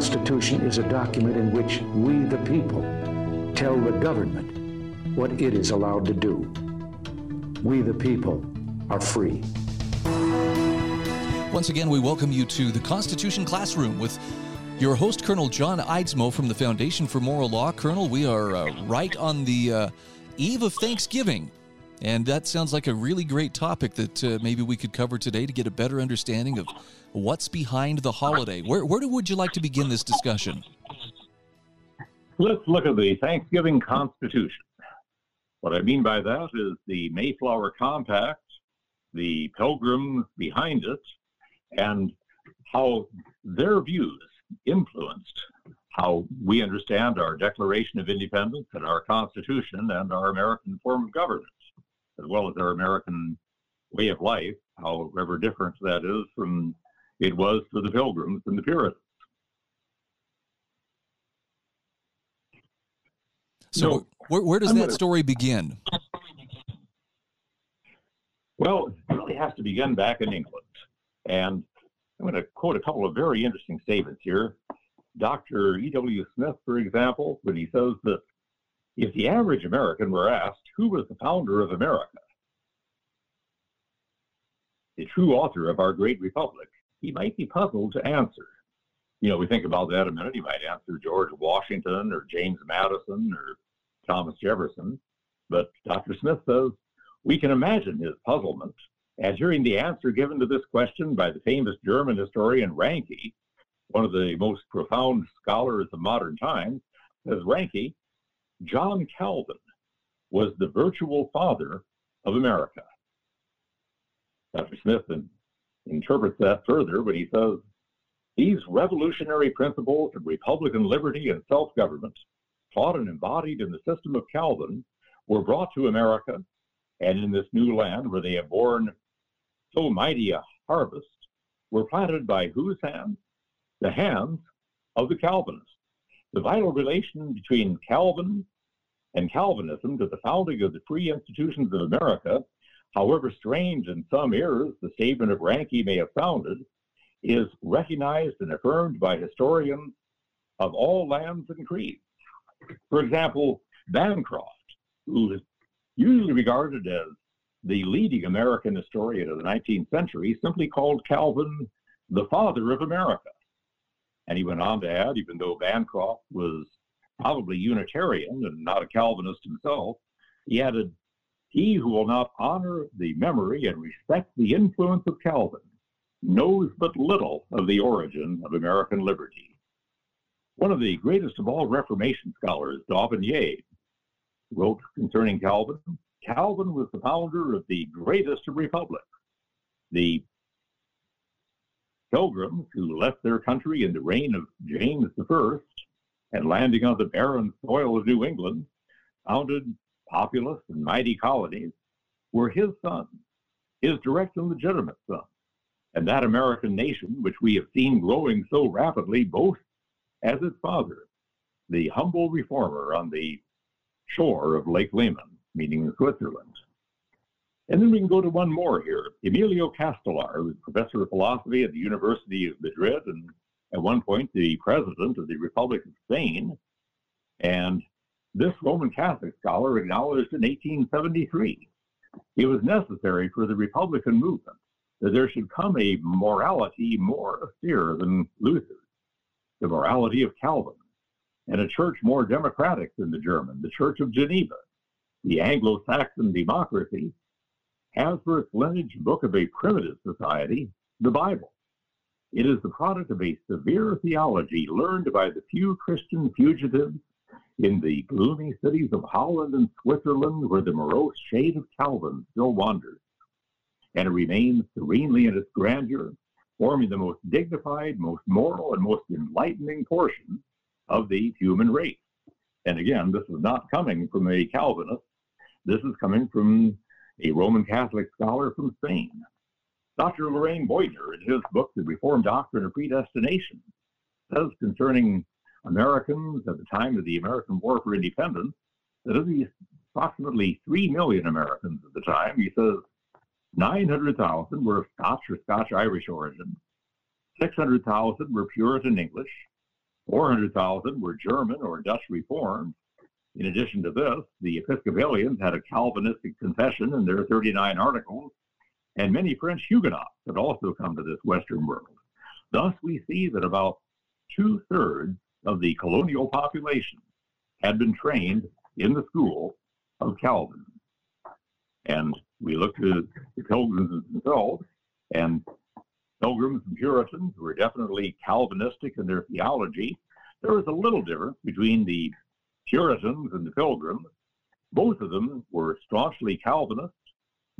Constitution is a document in which we, the people, tell the government what it is allowed to do. We, the people, are free. Once again, we welcome you to the Constitution Classroom with your host, Colonel John Eidsmoe from the Foundation for Moral Law. Colonel, we are uh, right on the uh, eve of Thanksgiving. And that sounds like a really great topic that uh, maybe we could cover today to get a better understanding of what's behind the holiday. Where, where would you like to begin this discussion? Let's look at the Thanksgiving Constitution. What I mean by that is the Mayflower Compact, the pilgrims behind it, and how their views influenced how we understand our Declaration of Independence and our Constitution and our American form of governance, as well as our American way of life, however different that is from it was for the Pilgrims and the Puritans. So, no, where, where, does I'm that gonna, story begin? Well, it really has to begin back in England. And I'm going to quote a couple of very interesting statements here. Dr. E.W. Smith, for example, when he says that if the average American were asked who was the founder of America, the true author of our great republic, he might be puzzled to answer. You know, we think about that a minute. He might answer George Washington or James Madison or Thomas Jefferson. But Dr. Smith says we can imagine his puzzlement at hearing the answer given to this question by the famous German historian Ranke, one of the most profound scholars of modern times, says Ranke, John Calvin was the virtual father of America. Dr. Smith interprets that further when he says, these revolutionary principles of Republican liberty and self government, taught and embodied in the system of Calvin, were brought to America and in this new land where they have borne so mighty a harvest, were planted by whose hands? The hands of the Calvinists. The vital relation between Calvin and Calvinism to the founding of the free institutions of America, however strange in some ears the statement of Ranke may have sounded, is recognized and affirmed by historians of all lands and creeds. For example, Bancroft, who is usually regarded as the leading American historian of the 19th century, simply called Calvin the father of America. And he went on to add, even though Bancroft was probably Unitarian and not a Calvinist himself, he added, He who will not honor the memory and respect the influence of Calvin knows but little of the origin of American liberty. One of the greatest of all Reformation scholars, D'Aubigné, wrote concerning Calvin Calvin was the founder of the greatest of republics. The pilgrims who left their country in the reign of James I and landing on the barren soil of New England, founded populous and mighty colonies, were his sons, his direct and legitimate sons. And that American nation, which we have seen growing so rapidly, both as its father, the humble reformer on the shore of Lake Leman, meaning Switzerland. And then we can go to one more here. Emilio Castelar, who was professor of philosophy at the University of Madrid and at one point the president of the Republic of Spain. And this Roman Catholic scholar acknowledged in 1873 it was necessary for the Republican movement that there should come a morality more austere than Luther's, the morality of Calvin, and a church more democratic than the German, the Church of Geneva, the Anglo Saxon democracy, has for its lineage book of a primitive society, the Bible. It is the product of a severe theology learned by the few Christian fugitives in the gloomy cities of Holland and Switzerland where the morose shade of Calvin still wanders. And it remains serenely in its grandeur, forming the most dignified, most moral, and most enlightening portion of the human race. And again, this is not coming from a Calvinist this is coming from a Roman Catholic scholar from Spain. Dr. Lorraine Boettner, in his book, The Reformed Doctrine of Predestination, says concerning Americans at the time of the American War for Independence that of these approximately 3 million Americans at the time, he says 900,000 were of Scotch or Scotch Irish origin, 600,000 were Puritan English, 400,000 were German or Dutch Reformed. In addition to this, the Episcopalians had a Calvinistic confession in their 39 articles, and many French Huguenots had also come to this Western world. Thus, we see that about two thirds of the colonial population had been trained in the school of Calvin. And we look to the pilgrims themselves, and pilgrims and Puritans were definitely Calvinistic in their theology. There was a little difference between the Puritans and the pilgrims. Both of them were staunchly Calvinist.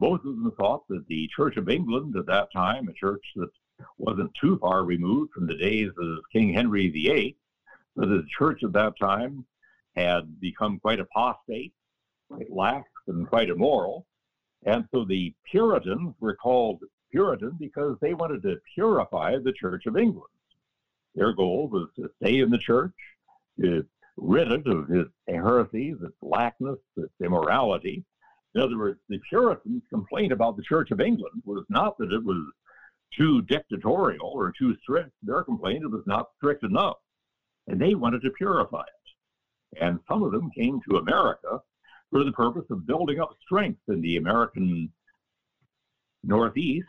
Both of them thought that the Church of England at that time, a church that wasn't too far removed from the days of King Henry VIII, that the church at that time had become quite apostate, quite lax, and quite immoral. And so the Puritans were called Puritan because they wanted to purify the Church of England. Their goal was to stay in the church, to rid it of its heresies, its laxness, its immorality. In other words, the Puritans' complaint about the Church of England was not that it was too dictatorial or too strict. Their complaint it was not strict enough, and they wanted to purify it. And some of them came to America for the purpose of building up strength in the American Northeast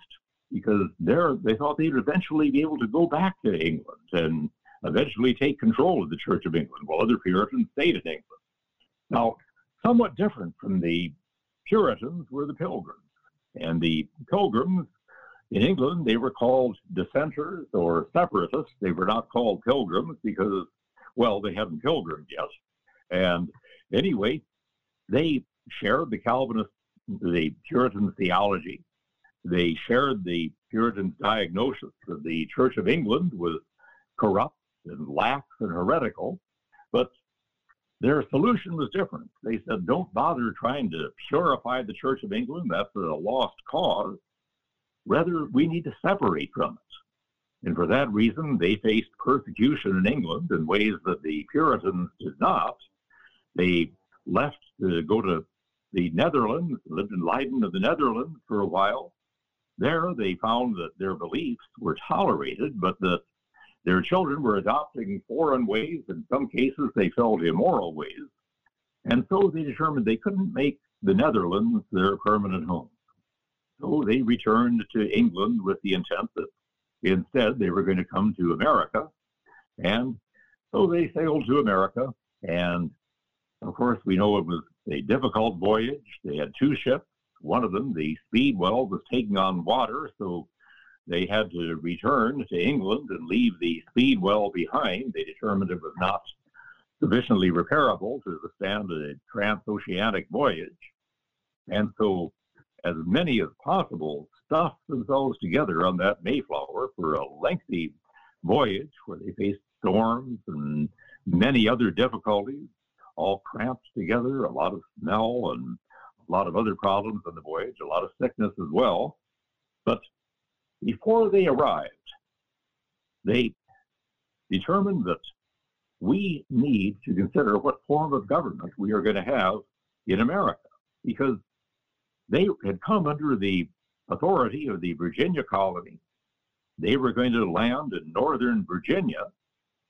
because there they thought they'd eventually be able to go back to England and eventually take control of the Church of England while other Puritans stayed in England. Now, somewhat different from the Puritans were the Pilgrims. And the Pilgrims in England, they were called dissenters or separatists. They were not called pilgrims because, well, they hadn't pilgrimed yet. And anyway, they shared the Calvinist, the Puritan theology. They shared the Puritan diagnosis that the Church of England was corrupt and lax and heretical, but their solution was different. They said, don't bother trying to purify the Church of England. That's a lost cause. Rather, we need to separate from it. And for that reason, they faced persecution in England in ways that the Puritans did not. They left to go to the Netherlands, lived in Leiden of the Netherlands for a while. There, they found that their beliefs were tolerated, but that their children were adopting foreign ways. In some cases, they felt immoral ways. And so they determined they couldn't make the Netherlands their permanent home. So they returned to England with the intent that instead they were going to come to America. And so they sailed to America. And of course, we know it was a difficult voyage. They had two ships. One of them, the Speedwell, was taking on water. So they had to return to England and leave the Speedwell behind. They determined it was not sufficiently repairable to withstand a transoceanic voyage. And so as many as possible stuffed themselves together on that Mayflower for a lengthy voyage where they faced storms and many other difficulties, all cramped together, a lot of smell and a lot of other problems on the voyage, a lot of sickness as well. But before they arrived, they determined that we need to consider what form of government we are going to have in America because they had come under the authority of the Virginia colony. They were going to land in northern Virginia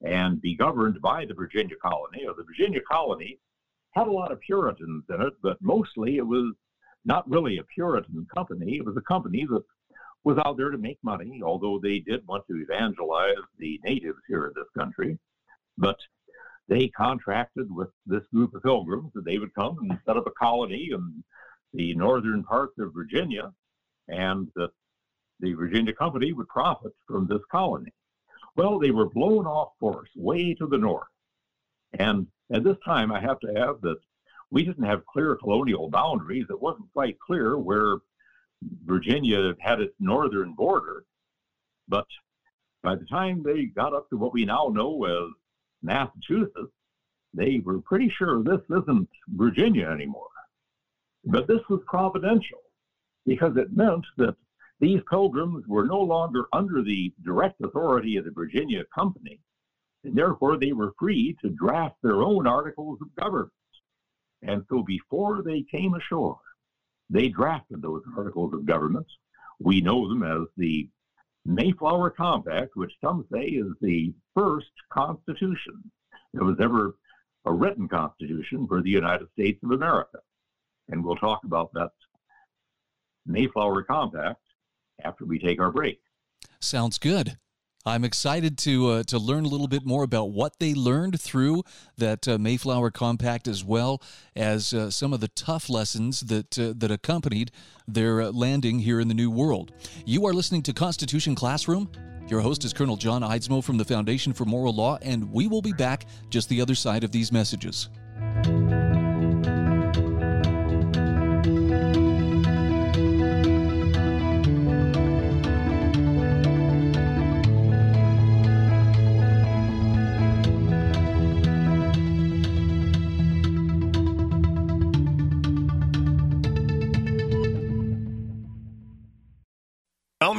and be governed by the Virginia colony. Or the Virginia colony had a lot of Puritans in it, but mostly it was not really a Puritan company. It was a company that was out there to make money, although they did want to evangelize the natives here in this country. But they contracted with this group of pilgrims that they would come and set up a colony in the northern parts of Virginia, and that the Virginia Company would profit from this colony. Well, they were blown off course way to the north. And at this time, I have to add that we didn't have clear colonial boundaries. It wasn't quite clear where Virginia had its northern border. But by the time they got up to what we now know as Massachusetts, they were pretty sure this isn't Virginia anymore. But this was providential because it meant that these pilgrims were no longer under the direct authority of the Virginia Company, and therefore they were free to draft their own articles of government. And so before they came ashore, they drafted those articles of government. We know them as the Mayflower Compact, which some say is the first constitution that was ever a written constitution for the United States of America. And we'll talk about that Mayflower Compact after we take our break. Sounds good. I'm excited to uh, to learn a little bit more about what they learned through that uh, Mayflower Compact, as well as uh, some of the tough lessons that uh, that accompanied their uh, landing here in the New World. You are listening to Constitution Classroom. Your host is Colonel John Eidsmoe from the Foundation for Moral Law, and we will be back just the other side of these messages.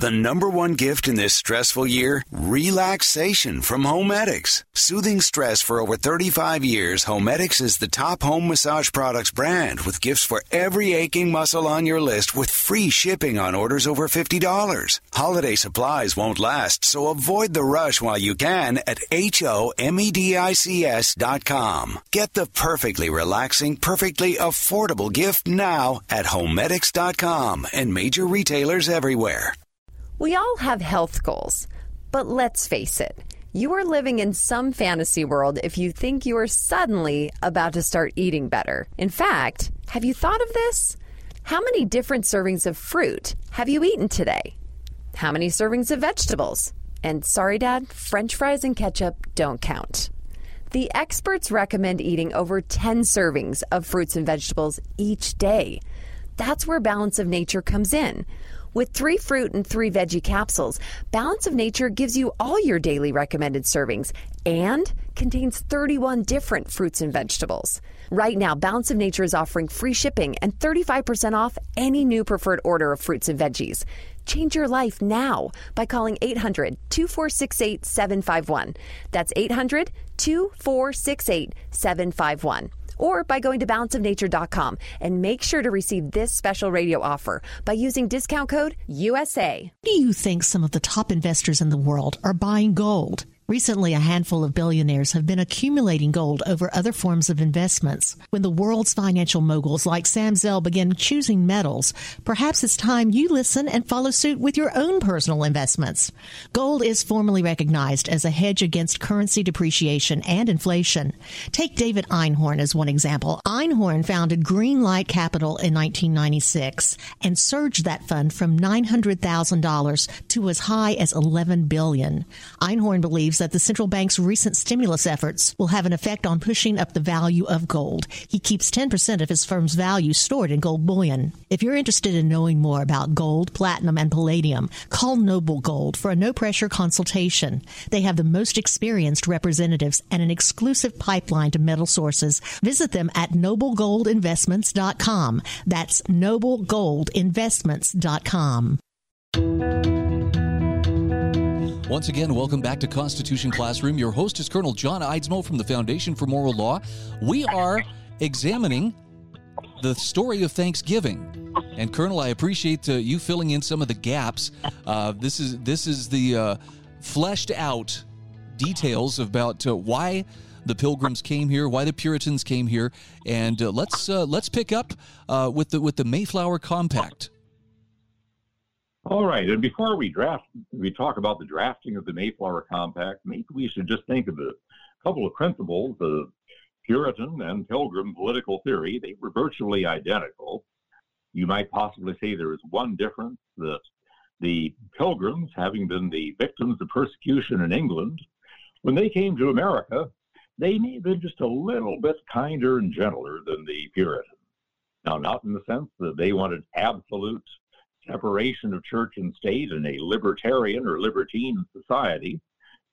The number one gift in this stressful year? Relaxation from Homedics. Soothing stress for over 35 years, Homedics is the top home massage products brand with gifts for every aching muscle on your list with free shipping on orders over $50. Holiday supplies won't last, so avoid the rush while you can at H-O-M-E-D-I-C-S dot com. Get the perfectly relaxing, perfectly affordable gift now at Homedics.com and major retailers everywhere. We all have health goals, but let's face it, you are living in some fantasy world if you think you are suddenly about to start eating better. In fact, have you thought of this? How many different servings of fruit have you eaten today? How many servings of vegetables? And sorry, Dad, french fries and ketchup don't count. The experts recommend eating over 10 servings of fruits and vegetables each day. That's where Balance of Nature comes in. With three fruit and three veggie capsules, Balance of Nature gives you all your daily recommended servings and contains 31 different fruits and vegetables. Right now, Balance of Nature is offering free shipping and 35% off any new preferred order of fruits and veggies. Change your life now by calling 800 2468 751. That's 800 2468 751 or by going to balanceofnature.com and make sure to receive this special radio offer by using discount code USA. Do you think some of the top investors in the world are buying gold? Recently, a handful of billionaires have been accumulating gold over other forms of investments. When the world's financial moguls like Sam Zell begin choosing metals, perhaps it's time you listen and follow suit with your own personal investments. Gold is formally recognized as a hedge against currency depreciation and inflation. Take David Einhorn as one example. Einhorn founded Greenlight Capital in 1996 and surged that fund from $900,000 to as high as 11 billion. Einhorn believes that the central bank's recent stimulus efforts will have an effect on pushing up the value of gold. He keeps 10% of his firm's value stored in gold bullion. If you're interested in knowing more about gold, platinum, and palladium, call Noble Gold for a no pressure consultation. They have the most experienced representatives and an exclusive pipeline to metal sources. Visit them at noblegoldinvestments.com. That's noblegoldinvestments.com. Once again, welcome back to Constitution Classroom. Your host is Colonel John Eidsmoe from the Foundation for Moral Law. We are examining the story of Thanksgiving. And Colonel, I appreciate uh, you filling in some of the gaps. Uh, this is this is the uh, fleshed out details about uh, why the Pilgrims came here, why the Puritans came here, and uh, let's uh, let's pick up with the with the Mayflower Compact. All right, and before we draft, we talk about the drafting of the Mayflower Compact. Maybe we should just think of a couple of principles of Puritan and Pilgrim political theory. They were virtually identical. You might possibly say there is one difference that the Pilgrims, having been the victims of persecution in England, when they came to America, they may have been just a little bit kinder and gentler than the Puritans. Now, not in the sense that they wanted absolute separation of church and state in a libertarian or libertine society,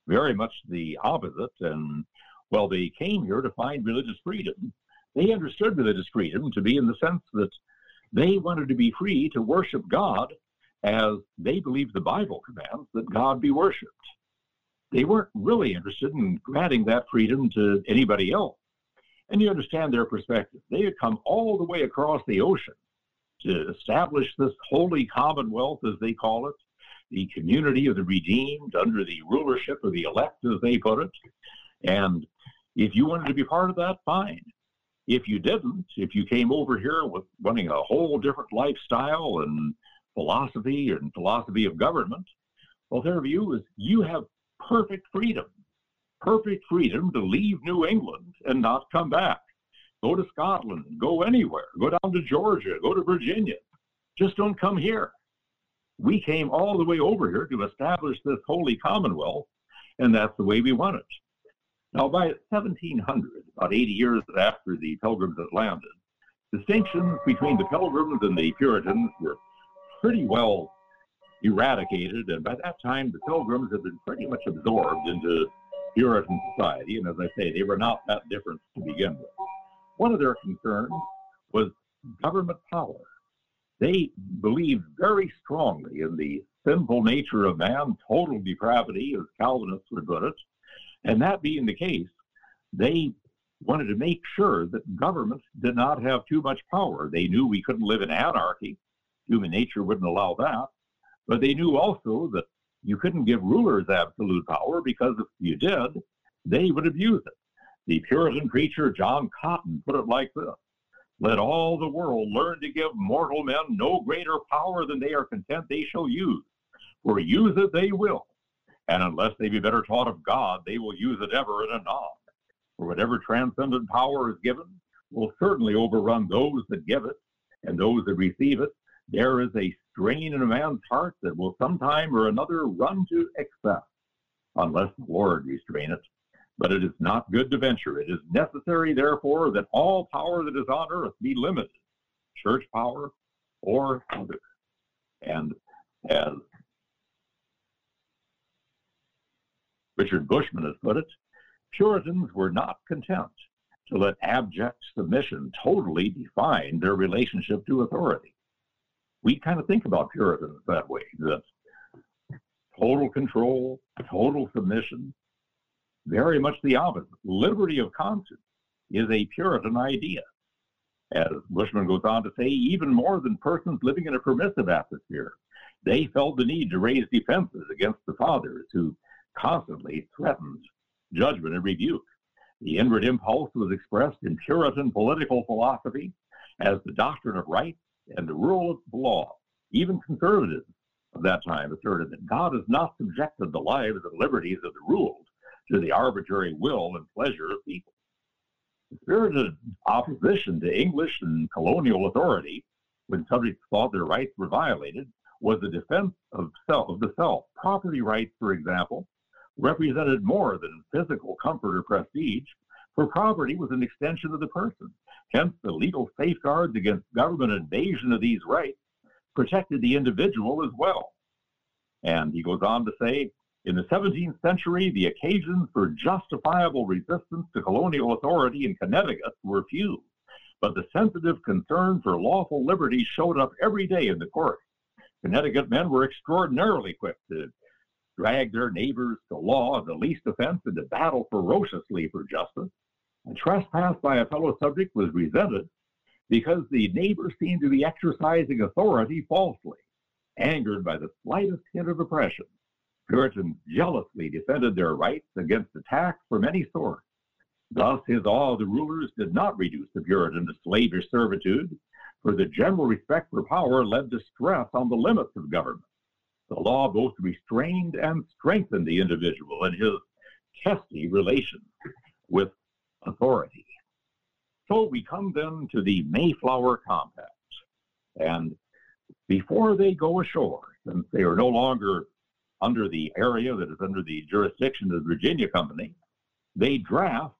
very much the opposite. And well, they came here to find religious freedom. They understood religious freedom to be in the sense that they wanted to be free to worship God as they believed the Bible commands that God be worshiped. They weren't really interested in granting that freedom to anybody else. And you understand their perspective. They had come all the way across the ocean to establish this holy commonwealth, as they call it, the community of the redeemed under the rulership of the elect, as they put it. And if you wanted to be part of that, fine. If you didn't, if you came over here with wanting a whole different lifestyle and philosophy and philosophy of government, well, their view is you have perfect freedom, perfect freedom to leave New England and not come back. Go to Scotland, go anywhere, go down to Georgia, go to Virginia. Just don't come here. We came all the way over here to establish this holy commonwealth, and that's the way we want it. Now, by 1700, about 80 years after the Pilgrims had landed, distinctions between the Pilgrims and the Puritans were pretty well eradicated, and by that time, the Pilgrims had been pretty much absorbed into Puritan society, and as I say, they were not that different to begin with. One of their concerns was government power. They believed very strongly in the sinful nature of man, total depravity, as Calvinists would put it, and that being the case, they wanted to make sure that government did not have too much power. They knew we couldn't live in anarchy. Human nature wouldn't allow that. But they knew also that you couldn't give rulers absolute power because if you did, they would abuse it. The Puritan preacher John Cotton put it like this Let all the world learn to give mortal men no greater power than they are content they shall use, for use it they will, and unless they be better taught of God, they will use it ever and anon. For whatever transcendent power is given will certainly overrun those that give it and those that receive it. There is a strain in a man's heart that will sometime or another run to excess, unless the Lord restrain it. But it is not good to venture. It is necessary, therefore, that all power that is on earth be limited, church power or other. And as Richard Bushman has put it, Puritans were not content to let abject submission totally define their relationship to authority. We kind of think about Puritans that way that total control, total submission, very much the opposite. Liberty of conscience is a Puritan idea. As Bushman goes on to say, even more than persons living in a permissive atmosphere, they felt the need to raise defenses against the fathers who constantly threatened judgment and rebuke. The inward impulse was expressed in Puritan political philosophy as the doctrine of right and the rule of law. Even conservatives of that time asserted that God has not subjected the lives and liberties of the ruled to the arbitrary will and pleasure of people. Spirited opposition to English and colonial authority, when subjects thought their rights were violated, was the defense of self of the self. Property rights, for example, represented more than physical comfort or prestige, for property was an extension of the person. Hence, the legal safeguards against government invasion of these rights protected the individual as well. And he goes on to say, in the 17th century, the occasions for justifiable resistance to colonial authority in Connecticut were few, but the sensitive concern for lawful liberty showed up every day in the court. Connecticut men were extraordinarily quick to drag their neighbors to law of the least offense and to battle ferociously for justice. A trespass by a fellow subject was resented because the neighbor seemed to be exercising authority falsely. Angered by the slightest hint of oppression, Puritans jealously defended their rights against attack from any source. Thus, his awe of the rulers did not reduce the Puritan to slavish servitude, for the general respect for power led to stress on the limits of government. The law both restrained and strengthened the individual in his testy relations with authority. So we come then to the Mayflower Compact. And before they go ashore, since they are no longer under the area that is under the jurisdiction of the Virginia Company, they draft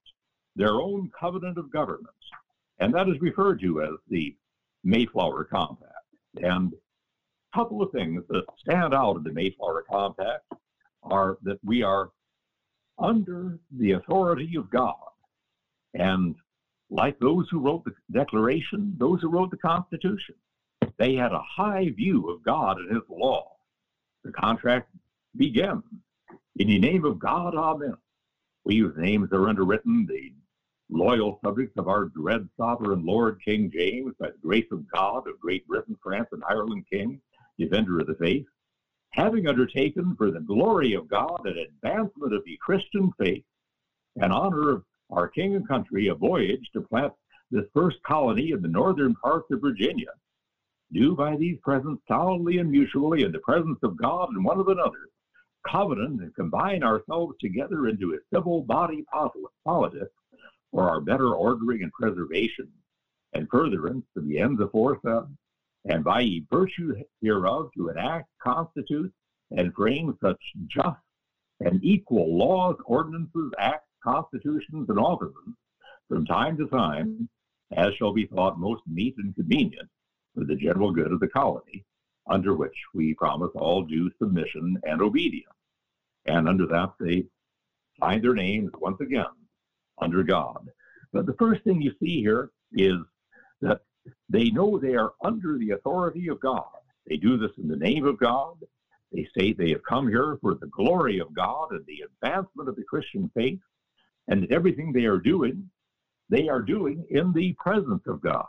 their own covenant of governments. And that is referred to as the Mayflower Compact. And a couple of things that stand out in the Mayflower Compact are that we are under the authority of God. And like those who wrote the Declaration, those who wrote the Constitution, they had a high view of God and His law. The contract begins In the name of God, Amen. We whose names are underwritten, the loyal subjects of our dread sovereign Lord King James, by the grace of God of Great Britain, France, and Ireland King, defender of the faith, having undertaken for the glory of God and advancement of the Christian faith, and honor of our king and country, a voyage to plant this first colony in the northern parts of Virginia, do by these presents solemnly and mutually in the presence of God and one of another, covenant and combine ourselves together into a civil body politic for our better ordering and preservation and furtherance to the ends aforesaid, and by ye virtue hereof to enact, constitute, and frame such just and equal laws, ordinances, acts, constitutions, and offices from time to time as shall be thought most meet and convenient for the general good of the colony, under which we promise all due submission and obedience. And under that, they find their names once again under God. But the first thing you see here is that they know they are under the authority of God. They do this in the name of God. They say they have come here for the glory of God and the advancement of the Christian faith, and everything they are doing, they are doing in the presence of God.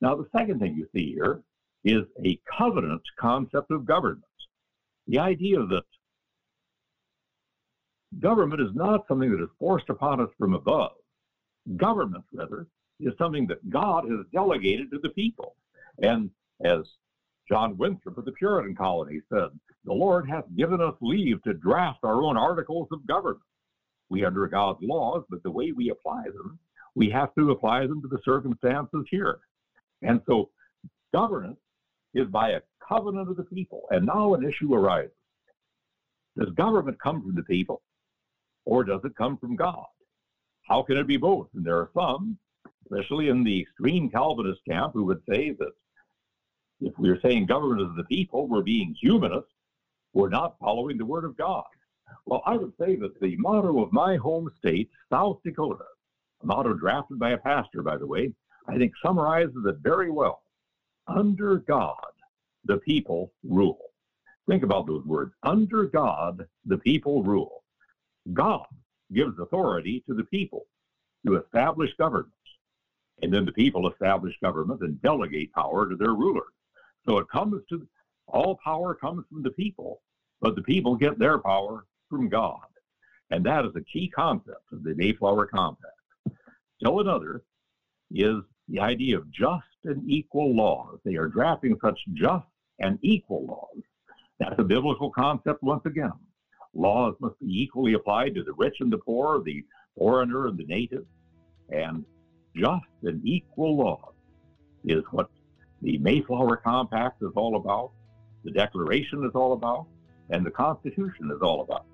Now, the second thing you see here is a covenant concept of government. The idea that government is not something that is forced upon us from above. Government, rather, is something that God has delegated to the people. And as John Winthrop of the Puritan colony said, the Lord hath given us leave to draft our own articles of government. We under God's laws, but the way we apply them, we have to apply them to the circumstances here. And so governance is by a covenant of the people. And now an issue arises. Does government come from the people or does it come from God? How can it be both? And there are some, especially in the extreme Calvinist camp, who would say that if we're saying government is the people, we're being humanist, we're not following the word of God. Well, I would say that the motto of my home state, South Dakota, a motto drafted by a pastor, by the way, I think summarizes it very well. Under God, the people rule. Think about those words. Under God, the people rule. God gives authority to the people to establish governments. And then the people establish governments and delegate power to their rulers. So it comes to all power comes from the people, but the people get their power from God. And that is a key concept of the Mayflower Compact. Still another is the idea of just and equal laws. They are drafting such just and equal laws. That's a biblical concept once again. Laws must be equally applied to the rich and the poor, the foreigner and the native. And just and equal laws is what the Mayflower Compact is all about, the Declaration is all about, and the Constitution is all about.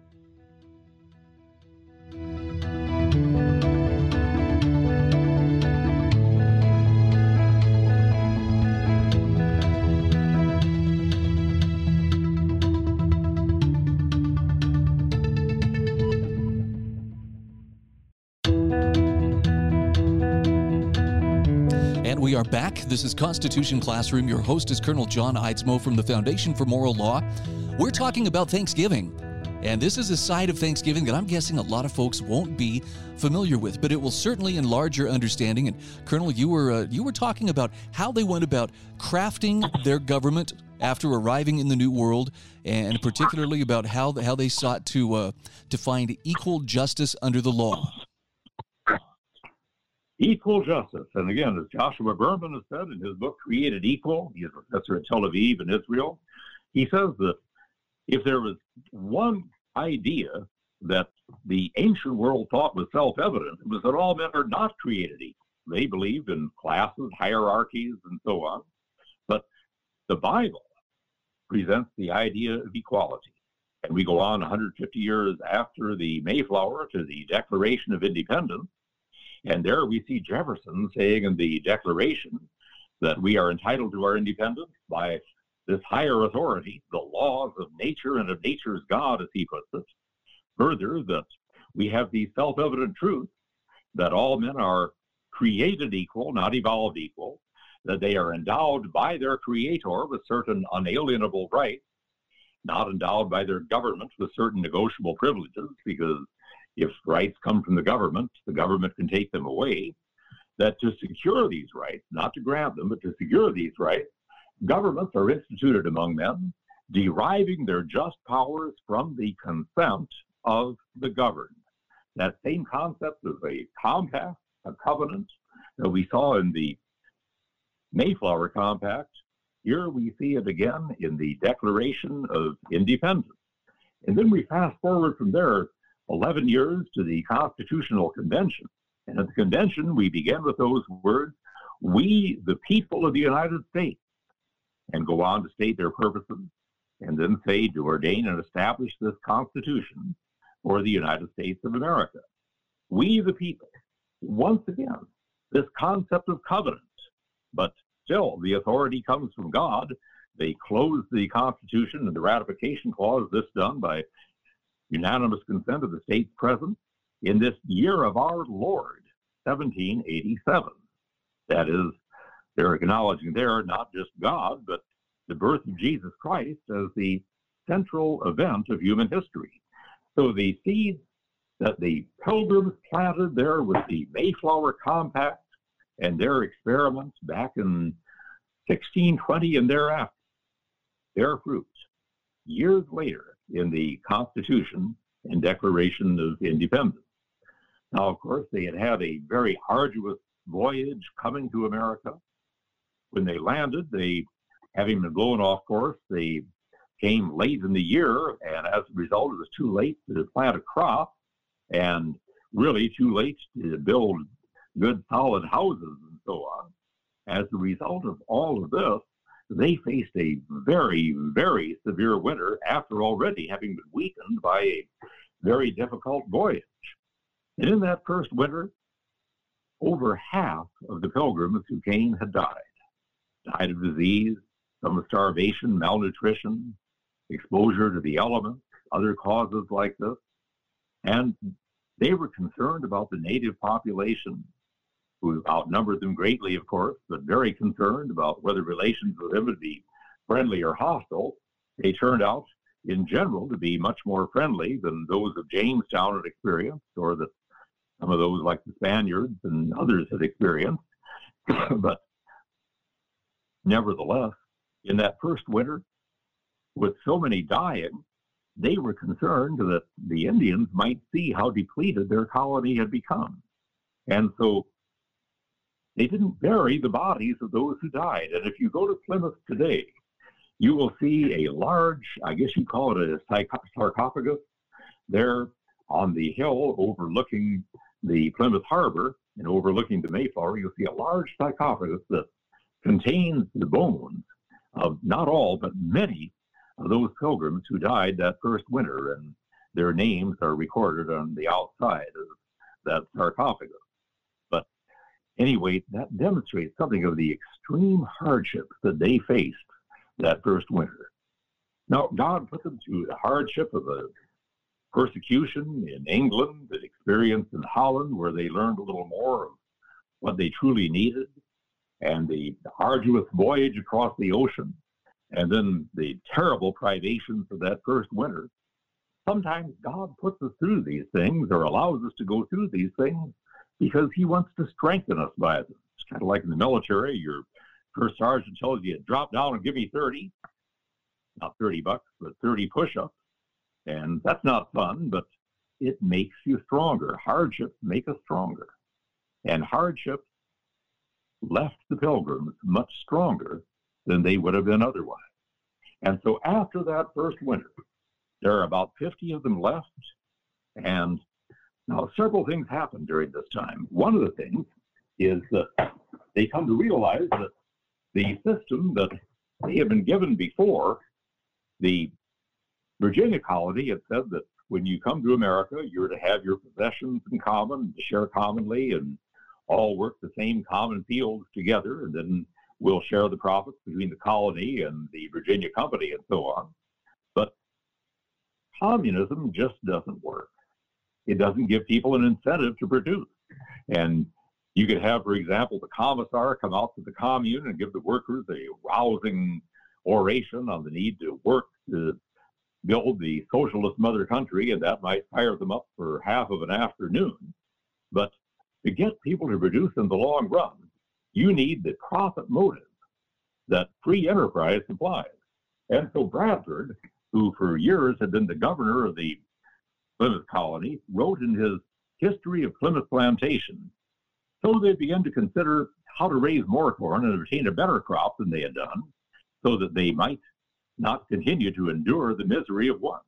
We are back. This is Constitution Classroom. Your host is Colonel John Eidsmoe from the Foundation for Moral Law. We're talking about Thanksgiving. And this is a side of Thanksgiving that I'm guessing a lot of folks won't be familiar with, but it will certainly enlarge your understanding. And Colonel, you were uh, you were talking about how they went about crafting their government after arriving in the New World, and particularly about how how they sought to uh, to find equal justice under the law equal justice. And again, as Joshua Berman has said in his book, Created Equal, he's a professor at Tel Aviv in Israel, he says that if there was one idea that the ancient world thought was self evident, it was that all men are not created equal. They believed in classes, hierarchies, and so on. But the Bible presents the idea of equality. And we go on 150 years after the Mayflower to the Declaration of Independence, and there we see Jefferson saying in the Declaration that we are entitled to our independence by this higher authority, the laws of nature and of nature's God, as he puts it. Further, that we have the self evident truth that all men are created equal, not evolved equal, that they are endowed by their creator with certain unalienable rights, not endowed by their government with certain negotiable privileges, because if rights come from the government, the government can take them away. That to secure these rights, not to grant them, but to secure these rights, governments are instituted among men, deriving their just powers from the consent of the governed. That same concept of a compact, a covenant that we saw in the Mayflower Compact, here we see it again in the Declaration of Independence. And then we fast forward from there 11 years to the Constitutional Convention. And at the convention, we begin with those words, we, the people of the United States, and go on to state their purposes, and then say to ordain and establish this Constitution for the United States of America. We, the people, once again, this concept of covenant, but still the authority comes from God. They close the Constitution and the ratification clause, this done by unanimous consent of the states present in this year of our Lord, 1787. That is, they're acknowledging there not just God, but the birth of Jesus Christ as the central event of human history. So the seeds that the pilgrims planted there with the Mayflower Compact and their experiments back in 1620 and thereafter bear fruit years later in the Constitution and Declaration of Independence. Now, of course, they had had a very arduous voyage coming to America. When they landed, they, having been blown off course, they came late in the year, and as a result, it was too late to plant a crop, and really too late to build good, solid houses and so on. As a result of all of this, they faced a very, very severe winter after already having been weakened by a very difficult voyage. And in that first winter, over half of the pilgrims who came had died. Died of disease, some of starvation, malnutrition, exposure to the elements, other causes like this. And they were concerned about the native population, who outnumbered them greatly, of course, but very concerned about whether relations with them would be friendly or hostile. They turned out, in general, to be much more friendly than those of Jamestown had experienced, or that some of those, like the Spaniards and others, had experienced. but nevertheless, in that first winter, with so many dying, they were concerned that the Indians might see how depleted their colony had become. And so they didn't bury the bodies of those who died. And if you go to Plymouth today, you will see a large, I guess you call it a sarcophagus, there on the hill overlooking the Plymouth Harbor and overlooking the Mayflower. You'll see a large sarcophagus that contains the bones of not all, but many of those pilgrims who died that first winter, and their names are recorded on the outside of that sarcophagus. Anyway, that demonstrates something of the extreme hardships that they faced that first winter. Now, God put them through the hardship of a persecution in England, the experience in Holland, where they learned a little more of what they truly needed, and the arduous voyage across the ocean and then the terrible privations of that first winter. Sometimes God puts us through these things or allows us to go through these things because He wants to strengthen us by them. It's kind of like in the military, your first sergeant tells you, drop down and give me 30, not 30 bucks, but 30 push ups. And that's not fun, but it makes you stronger. Hardships make us stronger. And hardships left the pilgrims much stronger than they would have been otherwise. And so after that first winter, there are about 50 of them left. And now several things happen during this time. One of the things is that they come to realize that the system that they had been given before, the Virginia colony had said that when you come to America, you're to have your possessions in common, to share commonly, and all work the same common fields together. And then we'll share the profits between the colony and the Virginia Company and so on. But communism just doesn't work. It doesn't give people an incentive to produce. And you could have, for example, the commissar come out to the commune and give the workers a rousing oration on the need to work to build the socialist mother country, and that might fire them up for half of an afternoon. But to get people to produce in the long run, you need the profit motive that free enterprise supplies. And so Bradford, who for years had been the governor of the Plymouth colony, wrote in his History of Plymouth Plantation. So they began to consider how to raise more corn and obtain a better crop than they had done, so that they might not continue to endure the misery of want.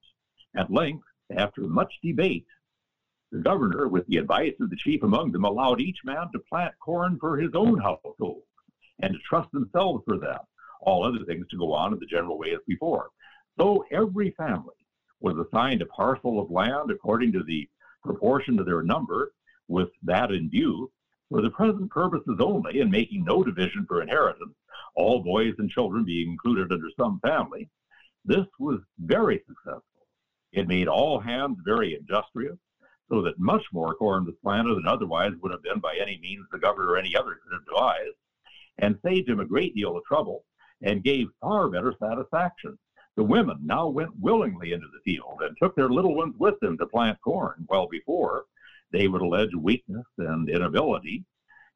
At length, after much debate, the governor, with the advice of the chief among them, allowed each man to plant corn for his own household and to trust themselves for that, all other things to go on in the general way as before. So every family was assigned a parcel of land according to the proportion of their number, with that in view, for the present purposes only, and making no division for inheritance, all boys and children being included under some family. This was very successful. It made all hands very industrious, so that much more corn was planted than otherwise would have been by any means the governor or any other could have devised, and saved him a great deal of trouble and gave far better satisfaction. The women now went willingly into the field and took their little ones with them to plant corn, while before they would allege weakness and inability,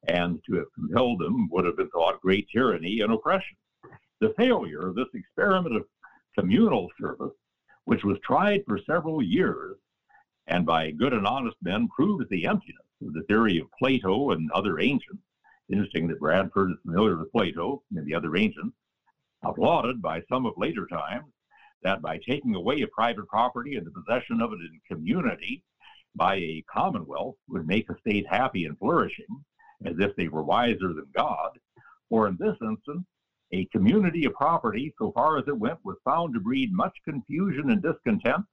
and to have compelled them would have been thought great tyranny and oppression. The failure of this experiment of communal service, which was tried for several years, and by good and honest men proves the emptiness of the theory of Plato and other ancients. Interesting that Bradford is familiar with Plato and the other ancients, applauded by some of later times that by taking away a private property and the possession of it in community by a commonwealth would make a state happy and flourishing, as if they were wiser than God. Or in this instance, a community of property, so far as it went, was found to breed much confusion and discontent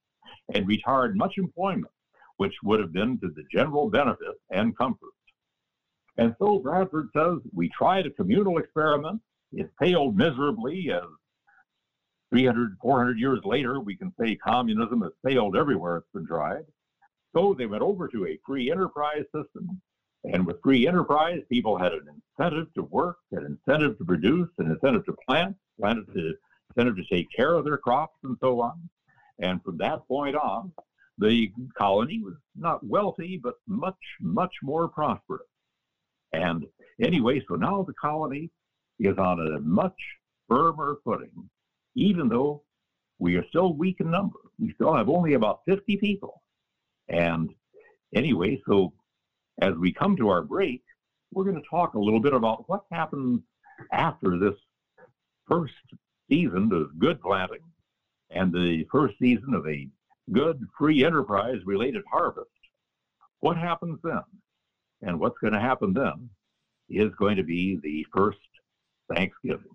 and retard much employment, which would have been to the general benefit and comfort. And so Bradford says we tried a communal experiment. It failed miserably as 300, 400 years later, we can say communism has failed everywhere it's been tried. So they went over to a free enterprise system. And with free enterprise, people had an incentive to work, an incentive to produce, an incentive to plant, an incentive to take care of their crops and so on. And from that point on, the colony was not wealthy, but much, much more prosperous. And anyway, so now the colony is on a much firmer footing, even though we are still weak in number. We still have only about 50 people. And anyway, so as we come to our break, we're going to talk a little bit about what happens after this first season of good planting and the first season of a good free enterprise related harvest. What happens then? And what's going to happen then is going to be the first Thanksgiving.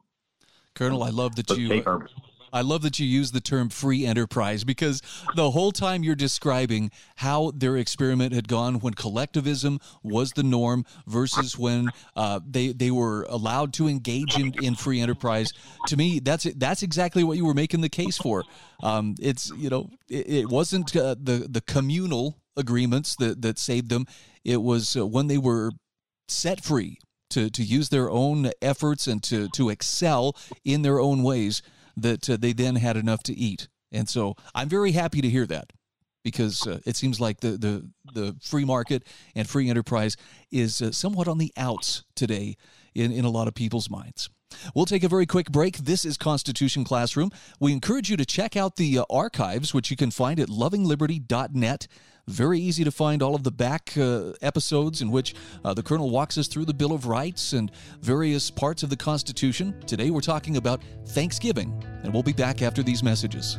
Colonel, I love that Let's you our, I love that you use the term free enterprise because the whole time you're describing how their experiment had gone when collectivism was the norm versus when uh, they they were allowed to engage in, in free enterprise. To me, that's that's exactly what you were making the case for. Um, it's you know it, it wasn't uh, the the communal agreements that that saved them. It was uh, when they were set free to to use their own efforts and to to excel in their own ways that uh, they then had enough to eat. And so I'm very happy to hear that because uh, it seems like the, the, the free market and free enterprise is uh, somewhat on the outs today in, in a lot of people's minds. We'll take a very quick break. This is Constitution Classroom. We encourage you to check out the uh, archives, which you can find at lovingliberty.net. Very easy to find all of the back uh, episodes in which uh, the Colonel walks us through the Bill of Rights and various parts of the Constitution. Today we're talking about Thanksgiving, and we'll be back after these messages.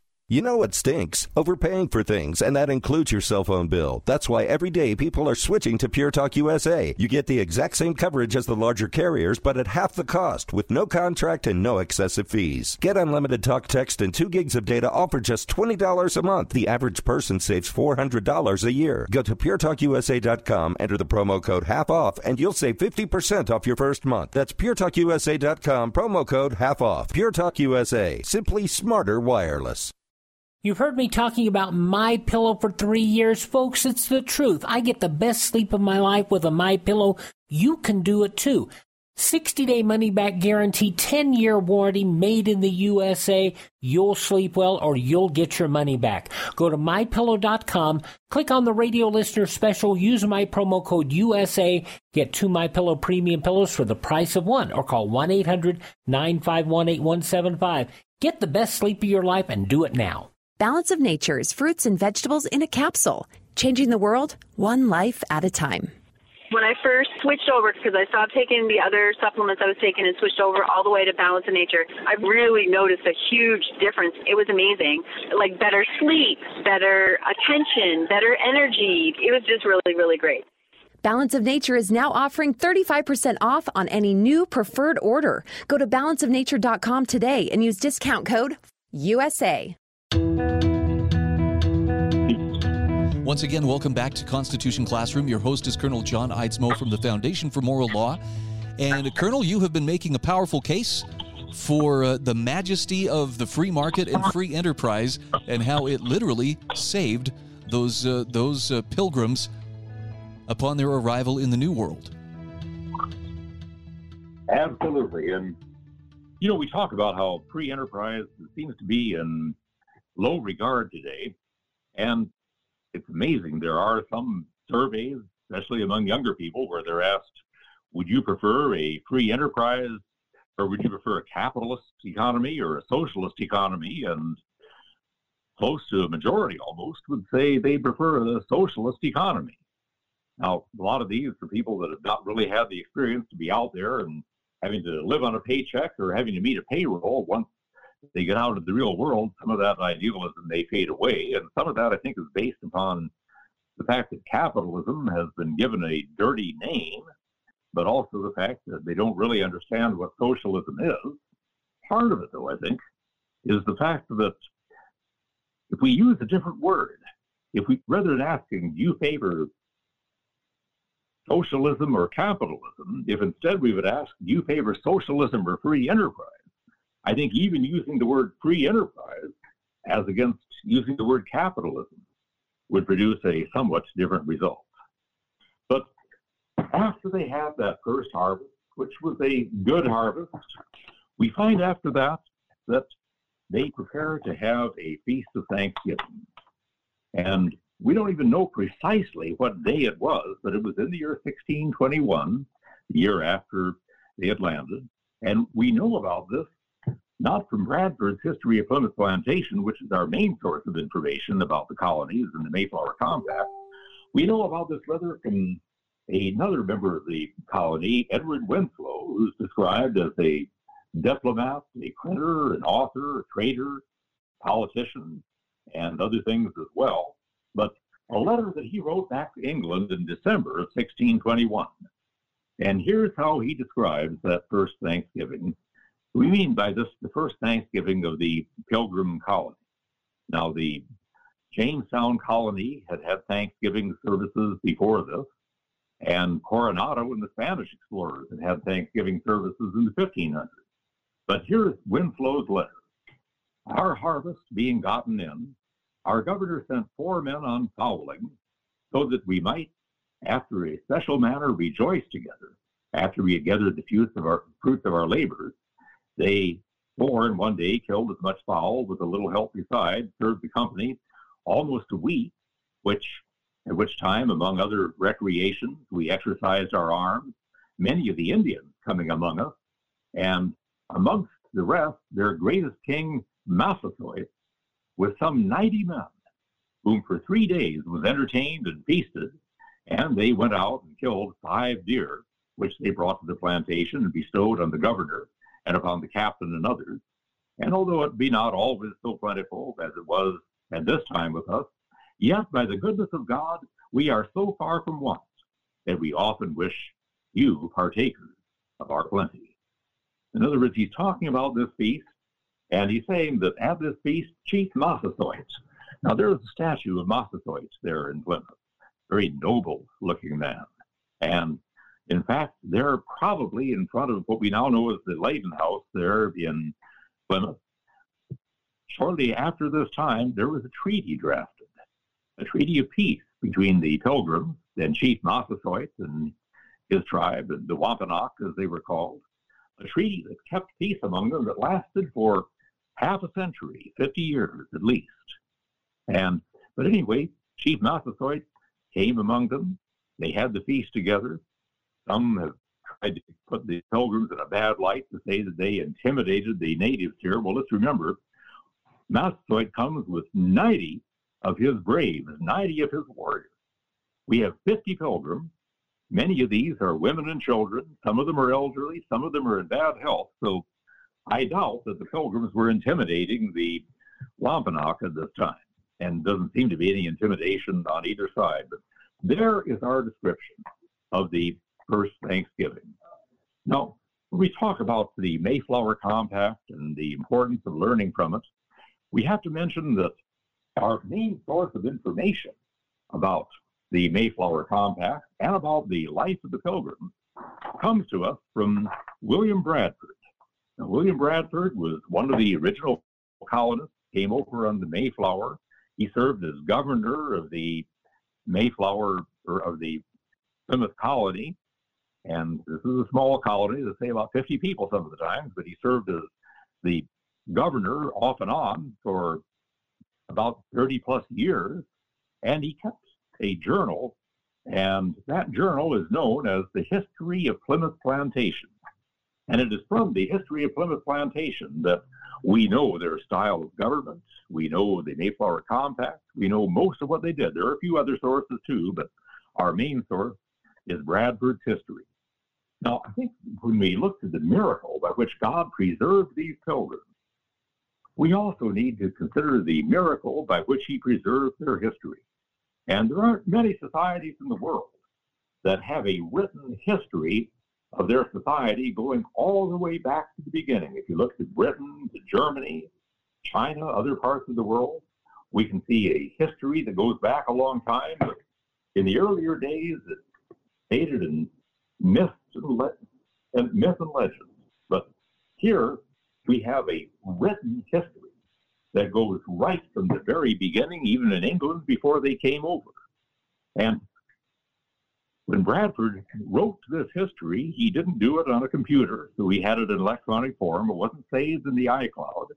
You know what stinks? Overpaying for things, and that includes your cell phone bill. That's why every day people are switching to Pure Talk USA. You get the exact same coverage as the larger carriers, but at half the cost, with no contract and no excessive fees. Get unlimited talk, text, and 2 gigs of data all for just $20 a month. The average person saves $400 a year. Go to puretalkusa.com, enter the promo code half off, and you'll save 50% off your first month. That's puretalkusa.com, promo code half off. Pure Talk USA. Simply smarter wireless. You've heard me talking about my pillow for three years, folks. It's the truth. I get the best sleep of my life with a my pillow. You can do it too. 60 day money back guarantee, 10 year warranty, made in the USA. You'll sleep well or you'll get your money back. Go to mypillow.com, click on the radio listener special, use my promo code USA, get two My Pillow premium pillows for the price of one, or call 1 800 951 8175. Get the best sleep of your life and do it now. Balance of Nature's fruits and vegetables in a capsule, changing the world one life at a time. When I first switched over, because I stopped taking the other supplements I was taking and switched over all the way to Balance of Nature, I really noticed a huge difference. It was amazing. Like better sleep, better attention, better energy. It was just really, really great. Balance of Nature is now offering 35% off on any new preferred order. Go to balanceofnature.com today and use discount code USA. Once again, welcome back to Constitution Classroom. Your host is Colonel John Eidsmoe from the Foundation for Moral Law. And, Colonel, you have been making a powerful case for uh, the majesty of the free market and free enterprise and how it literally saved those, uh, those uh, pilgrims upon their arrival in the New World. Absolutely. And, you know, we talk about how free enterprise seems to be in low regard today. And it's amazing. There are some surveys, especially among younger people, where they're asked, would you prefer a free enterprise or would you prefer a capitalist economy or a socialist economy? And close to a majority almost would say they prefer a socialist economy. Now, a lot of these are people that have not really had the experience to be out there and having to live on a paycheck or having to meet a payroll once they get out of the real world, some of that idealism may fade away. And some of that, I think, is based upon the fact that capitalism has been given a dirty name, but also the fact that they don't really understand what socialism is. Part of it, though, I think, is the fact that if we use a different word, if we, rather than asking, do you favor socialism or capitalism, if instead we would ask, do you favor socialism or free enterprise? I think even using the word free enterprise as against using the word capitalism would produce a somewhat different result. But after they have that first harvest, which was a good harvest, we find after that that they prepare to have a feast of Thanksgiving. And we don't even know precisely what day it was, but it was in the year 1621, the year after they had landed. And we know about this not from Bradford's History of Plymouth Plantation, which is our main source of information about the colonies and the Mayflower Compact. We know about this letter from another member of the colony, Edward Winslow, who's described as a diplomat, a printer, an author, a trader, politician, and other things as well. But a letter that he wrote back to England in December of 1621. And here's how he describes that first Thanksgiving. We mean by this the first Thanksgiving of the Pilgrim colony. Now, the Jamestown colony had had Thanksgiving services before this, and Coronado and the Spanish explorers had had Thanksgiving services in the 1500s. But here's Winslow's letter. Our harvest being gotten in, our governor sent four men on fowling, so that we might, after a special manner, rejoice together. After we had gathered the fruits of our, fruits of our labors, they four in one day killed as much fowl with a little help beside, served the company almost a week, which at which time, among other recreations, we exercised our arms, many of the Indians coming among us, and amongst the rest, their greatest king, Massasoit, with some 90 men, whom for three days was entertained and feasted, and they went out and killed five deer, which they brought to the plantation and bestowed on the governor and upon the captain and others. And although it be not always so plentiful as it was at this time with us, yet by the goodness of God we are so far from want that we often wish you partakers of our plenty. In other words, he's talking about this feast and he's saying that at this feast, Chief Massasoit. Now, there's a statue of Massasoit there in Plymouth, very noble looking man. And in fact, they're probably in front of what we now know as the Leyden House there in Plymouth. Shortly after this time, there was a treaty drafted, a treaty of peace between the Pilgrims and Chief Massasoit and his tribe, the Wampanoag, as they were called, a treaty that kept peace among them that lasted for half a century, 50 years at least. And, but anyway, Chief Massasoit came among them. They had the feast together. Some have tried to put the pilgrims in a bad light to say that they intimidated the natives here. Well, let's remember, Massasoit comes with 90 of his braves, 90 of his warriors. We have 50 pilgrims. Many of these are women and children. Some of them are elderly. Some of them are in bad health. So I doubt that the Pilgrims were intimidating the Wampanoag at this time, and doesn't seem to be any intimidation on either side. But there is our description of the first Thanksgiving. Now, when we talk about the Mayflower Compact and the importance of learning from it, we have to mention that our main source of information about the Mayflower Compact and about the life of the Pilgrims comes to us from William Bradford, now, William Bradford was one of the original colonists, came over on the Mayflower. He served as governor of the Mayflower, or of the Plymouth colony. And this is a small colony, they say about 50 people some of the times, but he served as the governor off and on for about 30 plus years. And he kept a journal, and that journal is known as the History of Plymouth Plantation. And it is from the history of Plymouth Plantation that we know their style of government. We know the Mayflower Compact. We know most of what they did. There are a few other sources too, but our main source is Bradford's history. Now, I think when we look at the miracle by which God preserved these pilgrims, we also need to consider the miracle by which he preserved their history. And there aren't many societies in the world that have a written history of their society going all the way back to the beginning. If you look at Britain, to Germany, China, other parts of the world, we can see a history that goes back a long time. But in the earlier days, it stated in myths and, le- and myth and legends. But here we have a written history that goes right from the very beginning, even in England before they came over. And when Bradford wrote this history, he didn't do it on a computer, so he had it in electronic form. It wasn't saved in the iCloud.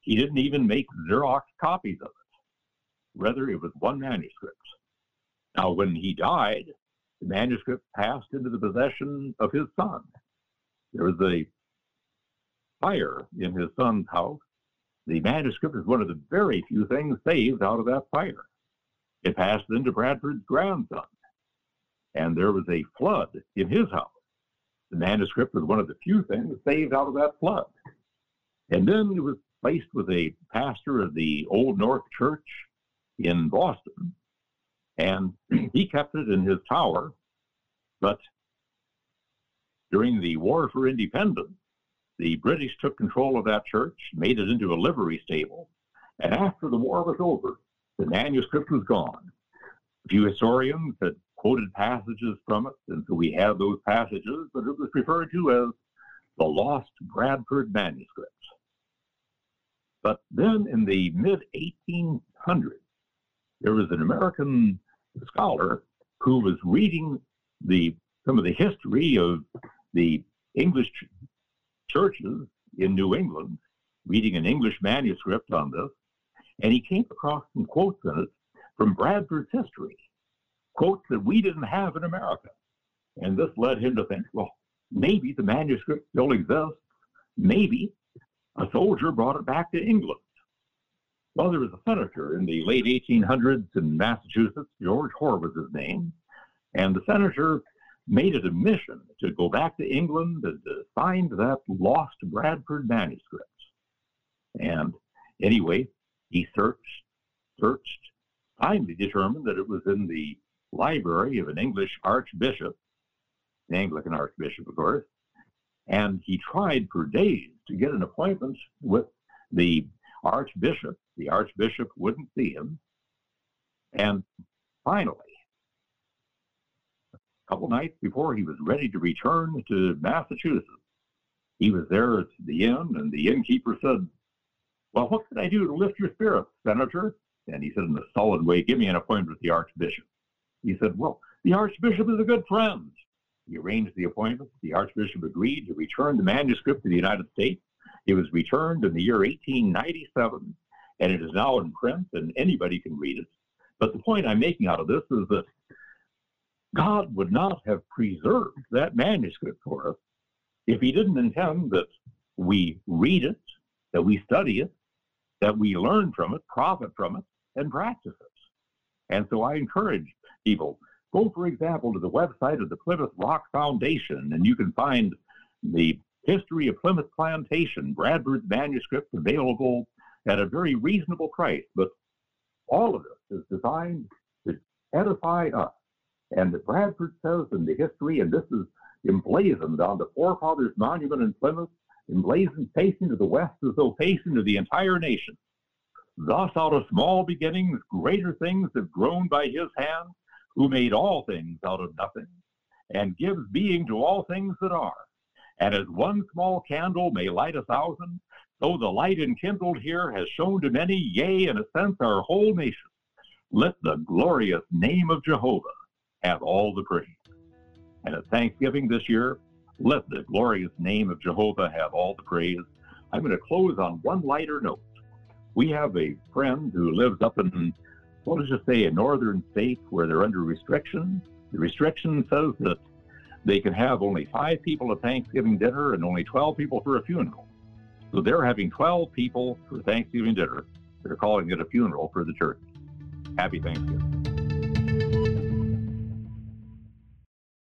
He didn't even make Xerox copies of it. Rather, it was one manuscript. Now, when he died, the manuscript passed into the possession of his son. There was a fire in his son's house, the manuscript is one of the very few things saved out of that fire. It passed into Bradford's grandson, and there was a flood in his house. The manuscript was one of the few things saved out of that flood. And then it was placed with a pastor of the Old North Church in Boston, and he kept it in his tower. But during the War for Independence, the British took control of that church, made it into a livery stable, and after the war was over, the manuscript was gone. A few historians had quoted passages from it, and so we have those passages, but it was referred to as the Lost Bradford Manuscript. But then in the mid 1800s, there was an American scholar who was reading the some of the history of the English ch- churches in New England, reading an English manuscript on this, and he came across some quotes in it from Bradford's history, quotes that we didn't have in America. And this led him to think, well, maybe the manuscript still exists. Maybe a soldier brought it back to England. Well, there was a senator in the late 1800s in Massachusetts, George Hoar was his name, and the senator made it a mission to go back to England and to find that lost Bradford manuscript. And anyway, he searched, searched, finally determined that it was in the library of an English archbishop, an Anglican archbishop, of course, and he tried for days to get an appointment with the archbishop. The archbishop wouldn't see him. And finally, a couple nights before he was ready to return to Massachusetts, he was there at the inn, and the innkeeper said, Well, what can I do to lift your spirits, Senator? And he said in a solid way, Give me an appointment with the archbishop. He said, Well, the archbishop is a good friend. He arranged the appointment. The Archbishop agreed to return the manuscript to the United States. It was returned in the year 1897, and it is now in print, and anybody can read it. But the point I'm making out of this is that God would not have preserved that manuscript for us if He didn't intend that we read it, that we study it, that we learn from it, profit from it, and practice it. And so I encourage people Go, for example, to the website of the Plymouth Rock Foundation, and you can find the history of Plymouth Plantation, Bradford's manuscript available at a very reasonable price. But all of this is designed to edify us. And Bradford says in the history, and this is emblazoned on the forefathers' monument in Plymouth, emblazoned facing to the west as though facing to the entire nation. Thus, out of small beginnings, greater things have grown by his hand who made all things out of nothing, and gives being to all things that are. And as one small candle may light a thousand, so the light enkindled here has shone to many, yea, in a sense, our whole nation. Let the glorious name of Jehovah have all the praise. And at Thanksgiving this year, let the glorious name of Jehovah have all the praise. I'm going to close on one lighter note. We have a friend who lives up in what does it say, a northern state where they're under restriction? The restriction says that they can have only five people at Thanksgiving dinner and only 12 people for a funeral. So they're having 12 people for Thanksgiving dinner. They're calling it a funeral for the church. Happy Thanksgiving.